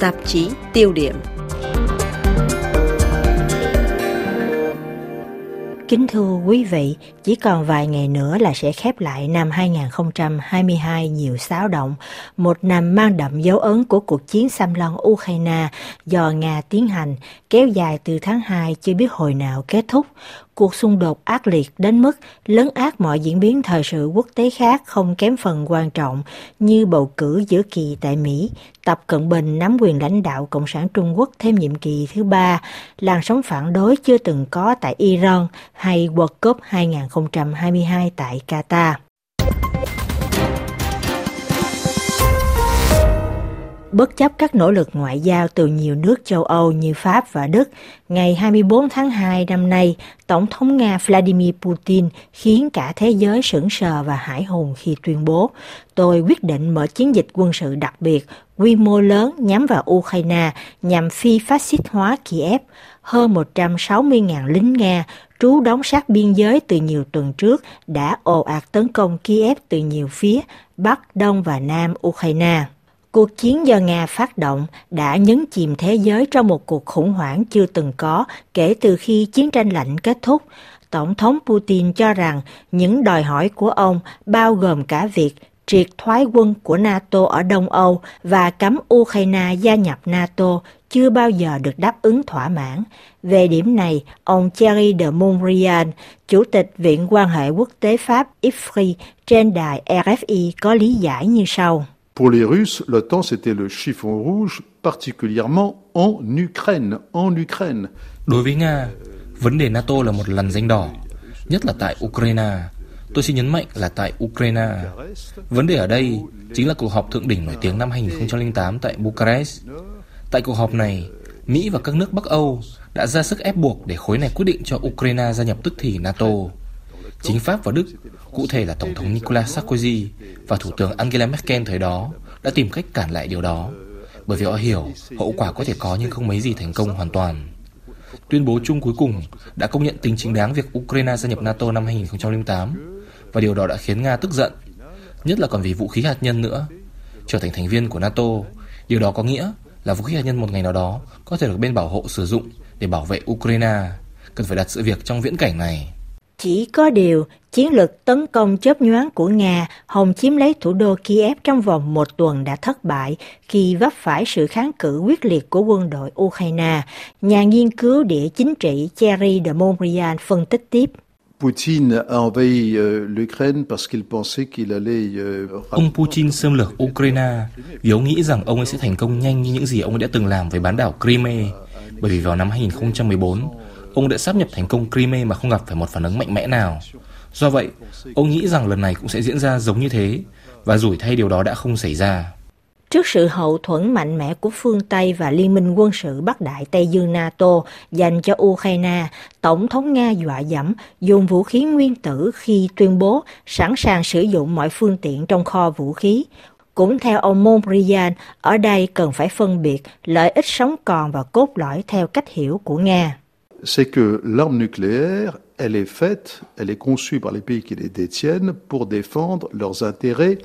Tạp chí tiêu điểm. Kính thưa quý vị, chỉ còn vài ngày nữa là sẽ khép lại năm 2022 nhiều xáo động, một năm mang đậm dấu ấn của cuộc chiến xâm lăng Ukraine do Nga tiến hành, kéo dài từ tháng 2 chưa biết hồi nào kết thúc. Cuộc xung đột ác liệt đến mức lấn át mọi diễn biến thời sự quốc tế khác không kém phần quan trọng như bầu cử giữa kỳ tại Mỹ, Tập Cận Bình nắm quyền lãnh đạo Cộng sản Trung Quốc thêm nhiệm kỳ thứ ba, làn sóng phản đối chưa từng có tại Iran hay World Cup 2022 2022 tại Qatar. Bất chấp các nỗ lực ngoại giao từ nhiều nước châu Âu như Pháp và Đức, ngày 24 tháng 2 năm nay, Tổng thống Nga Vladimir Putin khiến cả thế giới sững sờ và hải hùng khi tuyên bố tôi quyết định mở chiến dịch quân sự đặc biệt quy mô lớn nhắm vào Ukraine nhằm phi phát xít hóa Kiev. Hơn 160.000 lính Nga trú đóng sát biên giới từ nhiều tuần trước đã ồ ạt tấn công Kiev từ nhiều phía, Bắc, Đông và Nam Ukraine. Cuộc chiến do Nga phát động đã nhấn chìm thế giới trong một cuộc khủng hoảng chưa từng có kể từ khi chiến tranh lạnh kết thúc. Tổng thống Putin cho rằng những đòi hỏi của ông bao gồm cả việc triệt thoái quân của NATO ở Đông Âu và cấm Ukraine gia nhập NATO chưa bao giờ được đáp ứng thỏa mãn. Về điểm này, ông Thierry de Montbriand, Chủ tịch Viện quan hệ quốc tế Pháp IFRI trên đài RFI có lý giải như sau. Pour les Russes, l'OTAN, c'était le chiffon rouge, particulièrement en Ukraine. En Ukraine. Đối với Nga, vấn đề NATO là một lằn danh đỏ, nhất là tại Ukraine. Tôi xin nhấn mạnh là tại Ukraine. Vấn đề ở đây chính là cuộc họp thượng đỉnh nổi tiếng năm 2008 tại Bucharest. Tại cuộc họp này, Mỹ và các nước Bắc Âu đã ra sức ép buộc để khối này quyết định cho Ukraine gia nhập tức thì NATO. Chính Pháp và Đức, cụ thể là Tổng thống Nicolas Sarkozy và Thủ tướng Angela Merkel thời đó, đã tìm cách cản lại điều đó, bởi vì họ hiểu hậu quả có thể có nhưng không mấy gì thành công hoàn toàn. Tuyên bố chung cuối cùng đã công nhận tính chính đáng việc Ukraine gia nhập NATO năm 2008, và điều đó đã khiến Nga tức giận, nhất là còn vì vũ khí hạt nhân nữa. Trở thành thành viên của NATO, điều đó có nghĩa là vũ khí hạt nhân một ngày nào đó có thể được bên bảo hộ sử dụng để bảo vệ Ukraine. Cần phải đặt sự việc trong viễn cảnh này. Chỉ có điều, chiến lược tấn công chớp nhoáng của Nga hòng chiếm lấy thủ đô Kiev trong vòng một tuần đã thất bại khi vấp phải sự kháng cự quyết liệt của quân đội Ukraine. Nhà nghiên cứu địa chính trị Thierry de Montbriand phân tích tiếp. Poutine a envahi euh, l'Ukraine parce qu'il pensait qu'il allait euh, Ông Putin xâm lược Ukraine vì ông nghĩ rằng ông ấy sẽ thành công nhanh như những gì ông ấy đã từng làm với bán đảo Crimea. Bởi vì vào năm 2014, ông đã sắp nhập thành công Crimea mà không gặp phải một phản ứng mạnh mẽ nào. Do vậy, ông nghĩ rằng lần này cũng sẽ diễn ra giống như thế, và rủi thay điều đó đã không xảy ra. Trước sự hậu thuẫn mạnh mẽ của phương Tây và Liên minh quân sự Bắc Đại Tây Dương NATO dành cho Ukraine, Tổng thống Nga dọa dẫm dùng vũ khí nguyên tử khi tuyên bố sẵn sàng sử dụng mọi phương tiện trong kho vũ khí. Cũng theo ông Montbriand, ở đây cần phải phân biệt lợi ích sống còn và cốt lõi theo cách hiểu của Nga. C'est que l'arme nucléaire, elle est faite, elle est conçue par les pays qui les détiennent pour défendre leurs intérêts.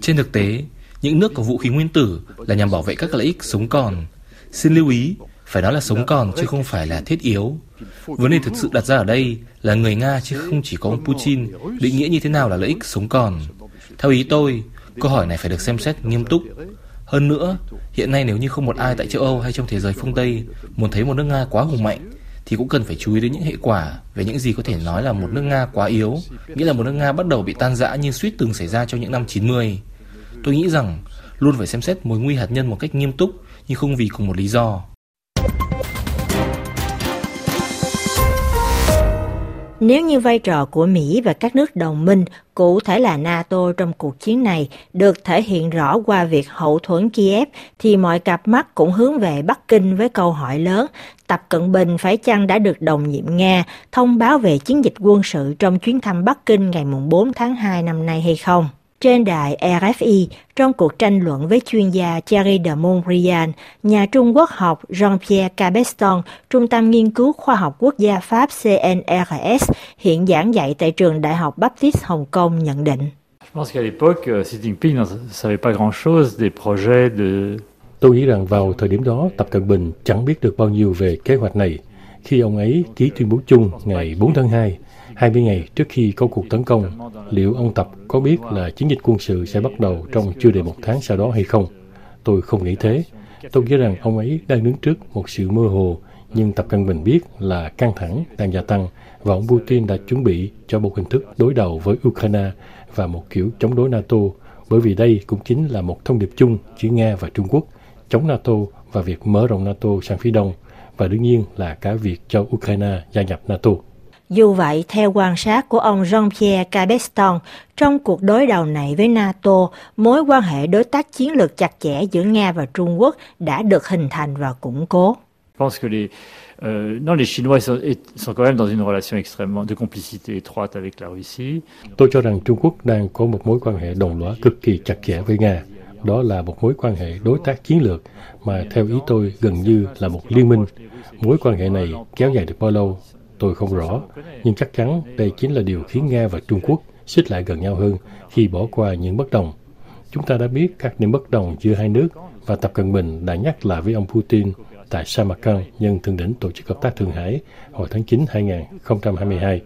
Trên thực tế, những nước có vũ khí nguyên tử là nhằm bảo vệ các lợi ích sống còn. Xin lưu ý, phải nói là sống còn chứ không phải là thiết yếu. Vấn đề thực sự đặt ra ở đây là người Nga chứ không chỉ có ông Putin định nghĩa như thế nào là lợi ích sống còn. Theo ý tôi, câu hỏi này phải được xem xét nghiêm túc. Hơn nữa, hiện nay nếu như không một ai tại châu Âu hay trong thế giới phương Tây muốn thấy một nước Nga quá hùng mạnh, thì cũng cần phải chú ý đến những hệ quả về những gì có thể nói là một nước Nga quá yếu, nghĩa là một nước Nga bắt đầu bị tan rã như suýt từng xảy ra trong những năm 90. Tôi nghĩ rằng luôn phải xem xét mối nguy hạt nhân một cách nghiêm túc nhưng không vì cùng một lý do. Nếu như vai trò của Mỹ và các nước đồng minh, cụ thể là NATO trong cuộc chiến này, được thể hiện rõ qua việc hậu thuẫn Kiev, thì mọi cặp mắt cũng hướng về Bắc Kinh với câu hỏi lớn, Tập Cận Bình phải chăng đã được đồng nhiệm Nga thông báo về chiến dịch quân sự trong chuyến thăm Bắc Kinh ngày 4 tháng 2 năm nay hay không? Trên đài RFI, trong cuộc tranh luận với chuyên gia Thierry de Montbriand, nhà Trung Quốc học Jean-Pierre Cabeston, Trung tâm Nghiên cứu Khoa học Quốc gia Pháp CNRS, hiện giảng dạy tại trường Đại học Baptiste Hồng Kông nhận định. De Tôi nghĩ rằng vào thời điểm đó, Tập Cận Bình chẳng biết được bao nhiêu về kế hoạch này. Khi ông ấy ký tuyên bố chung ngày 4 tháng 2, 20 ngày trước khi có cuộc tấn công, liệu ông Tập có biết là chiến dịch quân sự sẽ bắt đầu trong chưa đầy một tháng sau đó hay không? Tôi không nghĩ thế. Tôi nghĩ rằng ông ấy đang đứng trước một sự mơ hồ, nhưng Tập Cận Bình biết là căng thẳng đang gia tăng và ông Putin đã chuẩn bị cho một hình thức đối đầu với Ukraine và một kiểu chống đối NATO, bởi vì đây cũng chính là một thông điệp chung giữa Nga và Trung Quốc, chống NATO và việc mở rộng NATO sang phía đông, và đương nhiên là cả việc cho Ukraine gia nhập NATO. Dù vậy, theo quan sát của ông Jean-Pierre Cabeston, trong cuộc đối đầu này với NATO, mối quan hệ đối tác chiến lược chặt chẽ giữa Nga và Trung Quốc đã được hình thành và củng cố. Euh, non, les Chinois sont, sont quand même dans une relation extrêmement de complicité étroite avec la Russie. Tôi cho rằng Trung Quốc đang có một mối quan hệ đồng lõa cực kỳ chặt chẽ với Nga. Đó là một mối quan hệ đối tác chiến lược mà theo ý tôi gần như là một liên minh. Mối quan hệ này kéo dài được bao lâu tôi không rõ, nhưng chắc chắn đây chính là điều khiến Nga và Trung Quốc xích lại gần nhau hơn khi bỏ qua những bất đồng. Chúng ta đã biết các điểm bất đồng giữa hai nước và Tập Cận Bình đã nhắc lại với ông Putin tại Samarkand nhân thượng đỉnh Tổ chức Hợp tác Thượng Hải hồi tháng 9 2022.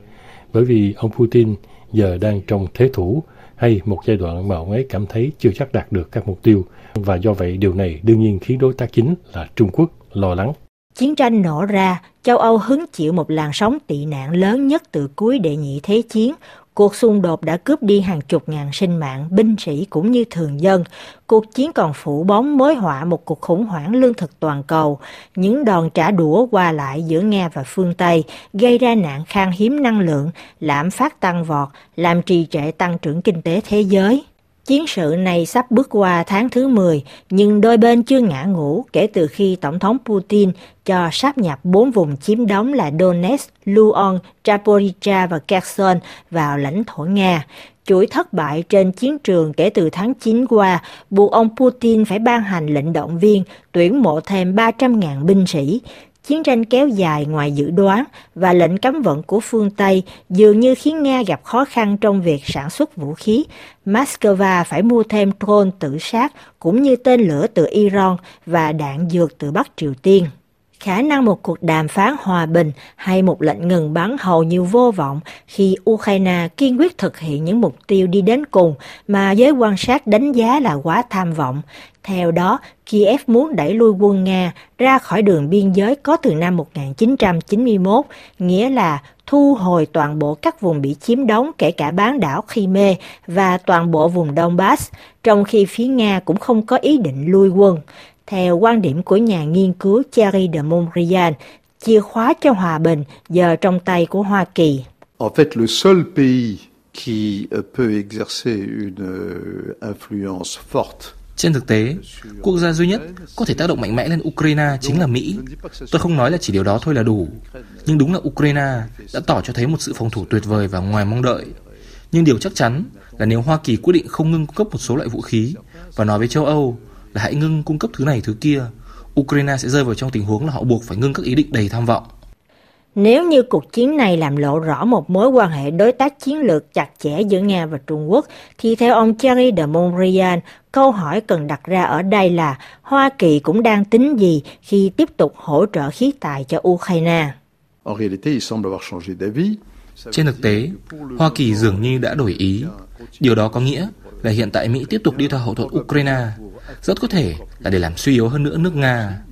Bởi vì ông Putin giờ đang trong thế thủ hay một giai đoạn mà ông ấy cảm thấy chưa chắc đạt được các mục tiêu và do vậy điều này đương nhiên khiến đối tác chính là Trung Quốc lo lắng. Chiến tranh nổ ra, châu Âu hứng chịu một làn sóng tị nạn lớn nhất từ cuối đệ nhị thế chiến. Cuộc xung đột đã cướp đi hàng chục ngàn sinh mạng, binh sĩ cũng như thường dân. Cuộc chiến còn phủ bóng mối họa một cuộc khủng hoảng lương thực toàn cầu. Những đòn trả đũa qua lại giữa Nga và phương Tây gây ra nạn khan hiếm năng lượng, lạm phát tăng vọt, làm trì trệ tăng trưởng kinh tế thế giới. Chiến sự này sắp bước qua tháng thứ 10, nhưng đôi bên chưa ngã ngủ kể từ khi Tổng thống Putin cho sáp nhập bốn vùng chiếm đóng là Donetsk, Luhansk, Zaporizhia và Kherson vào lãnh thổ Nga. Chuỗi thất bại trên chiến trường kể từ tháng 9 qua buộc ông Putin phải ban hành lệnh động viên tuyển mộ thêm 300.000 binh sĩ. Chiến tranh kéo dài ngoài dự đoán và lệnh cấm vận của phương Tây dường như khiến Nga gặp khó khăn trong việc sản xuất vũ khí. Moscow phải mua thêm drone tự sát cũng như tên lửa từ Iran và đạn dược từ Bắc Triều Tiên. Khả năng một cuộc đàm phán hòa bình hay một lệnh ngừng bắn hầu như vô vọng khi Ukraine kiên quyết thực hiện những mục tiêu đi đến cùng mà giới quan sát đánh giá là quá tham vọng. Theo đó, Kiev muốn đẩy lui quân Nga ra khỏi đường biên giới có từ năm 1991, nghĩa là thu hồi toàn bộ các vùng bị chiếm đóng kể cả bán đảo Crimea và toàn bộ vùng Donbass, trong khi phía Nga cũng không có ý định lui quân. Theo quan điểm của nhà nghiên cứu Thierry de Montbrial, chìa khóa cho hòa bình giờ trong tay của Hoa Kỳ. En fait, le seul pays qui euh, peut exercer une euh, influence forte trên thực tế, quốc gia duy nhất có thể tác động mạnh mẽ lên Ukraine chính là Mỹ. Tôi không nói là chỉ điều đó thôi là đủ, nhưng đúng là Ukraine đã tỏ cho thấy một sự phòng thủ tuyệt vời và ngoài mong đợi. Nhưng điều chắc chắn là nếu Hoa Kỳ quyết định không ngưng cung cấp một số loại vũ khí và nói với châu Âu là hãy ngưng cung cấp thứ này thứ kia, Ukraine sẽ rơi vào trong tình huống là họ buộc phải ngưng các ý định đầy tham vọng. Nếu như cuộc chiến này làm lộ rõ một mối quan hệ đối tác chiến lược chặt chẽ giữa Nga và Trung Quốc, thì theo ông Thierry de Montbrial, câu hỏi cần đặt ra ở đây là Hoa Kỳ cũng đang tính gì khi tiếp tục hỗ trợ khí tài cho Ukraine? Trên thực tế, Hoa Kỳ dường như đã đổi ý. Điều đó có nghĩa là hiện tại Mỹ tiếp tục đi theo hậu thuẫn Ukraine, rất có thể là để làm suy yếu hơn nữa nước Nga.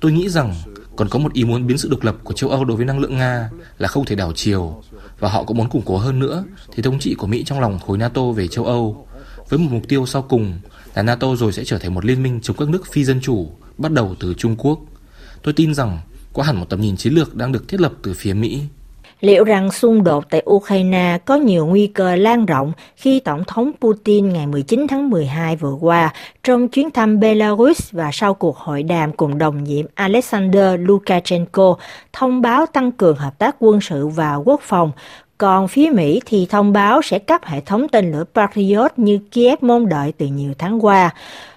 Tôi nghĩ rằng còn có một ý muốn biến sự độc lập của châu Âu đối với năng lượng Nga là không thể đảo chiều và họ cũng muốn củng cố hơn nữa thì thống trị của Mỹ trong lòng khối NATO về châu Âu với một mục tiêu sau cùng là NATO rồi sẽ trở thành một liên minh chống các nước phi dân chủ bắt đầu từ Trung Quốc. Tôi tin rằng có hẳn một tầm nhìn chiến lược đang được thiết lập từ phía Mỹ liệu rằng xung đột tại Ukraine có nhiều nguy cơ lan rộng khi Tổng thống Putin ngày 19 tháng 12 vừa qua trong chuyến thăm Belarus và sau cuộc hội đàm cùng đồng nhiệm Alexander Lukashenko thông báo tăng cường hợp tác quân sự và quốc phòng, còn phía Mỹ thì thông báo sẽ cấp hệ thống tên lửa Patriot như Kiev mong đợi từ nhiều tháng qua.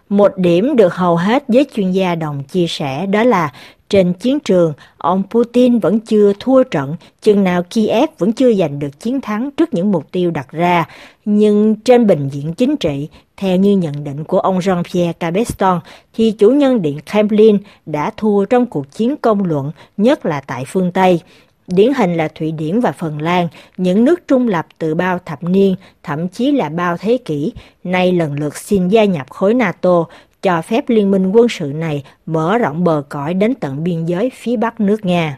Một điểm được hầu hết giới chuyên gia đồng chia sẻ đó là trên chiến trường, ông Putin vẫn chưa thua trận, chừng nào Kiev vẫn chưa giành được chiến thắng trước những mục tiêu đặt ra. Nhưng trên bình diện chính trị, theo như nhận định của ông Jean-Pierre Cabeston, thì chủ nhân Điện Kremlin đã thua trong cuộc chiến công luận, nhất là tại phương Tây. Điển hình là Thụy Điển và Phần Lan, những nước trung lập từ bao thập niên, thậm chí là bao thế kỷ, nay lần lượt xin gia nhập khối NATO, cho phép liên minh quân sự này mở rộng bờ cõi đến tận biên giới phía bắc nước Nga.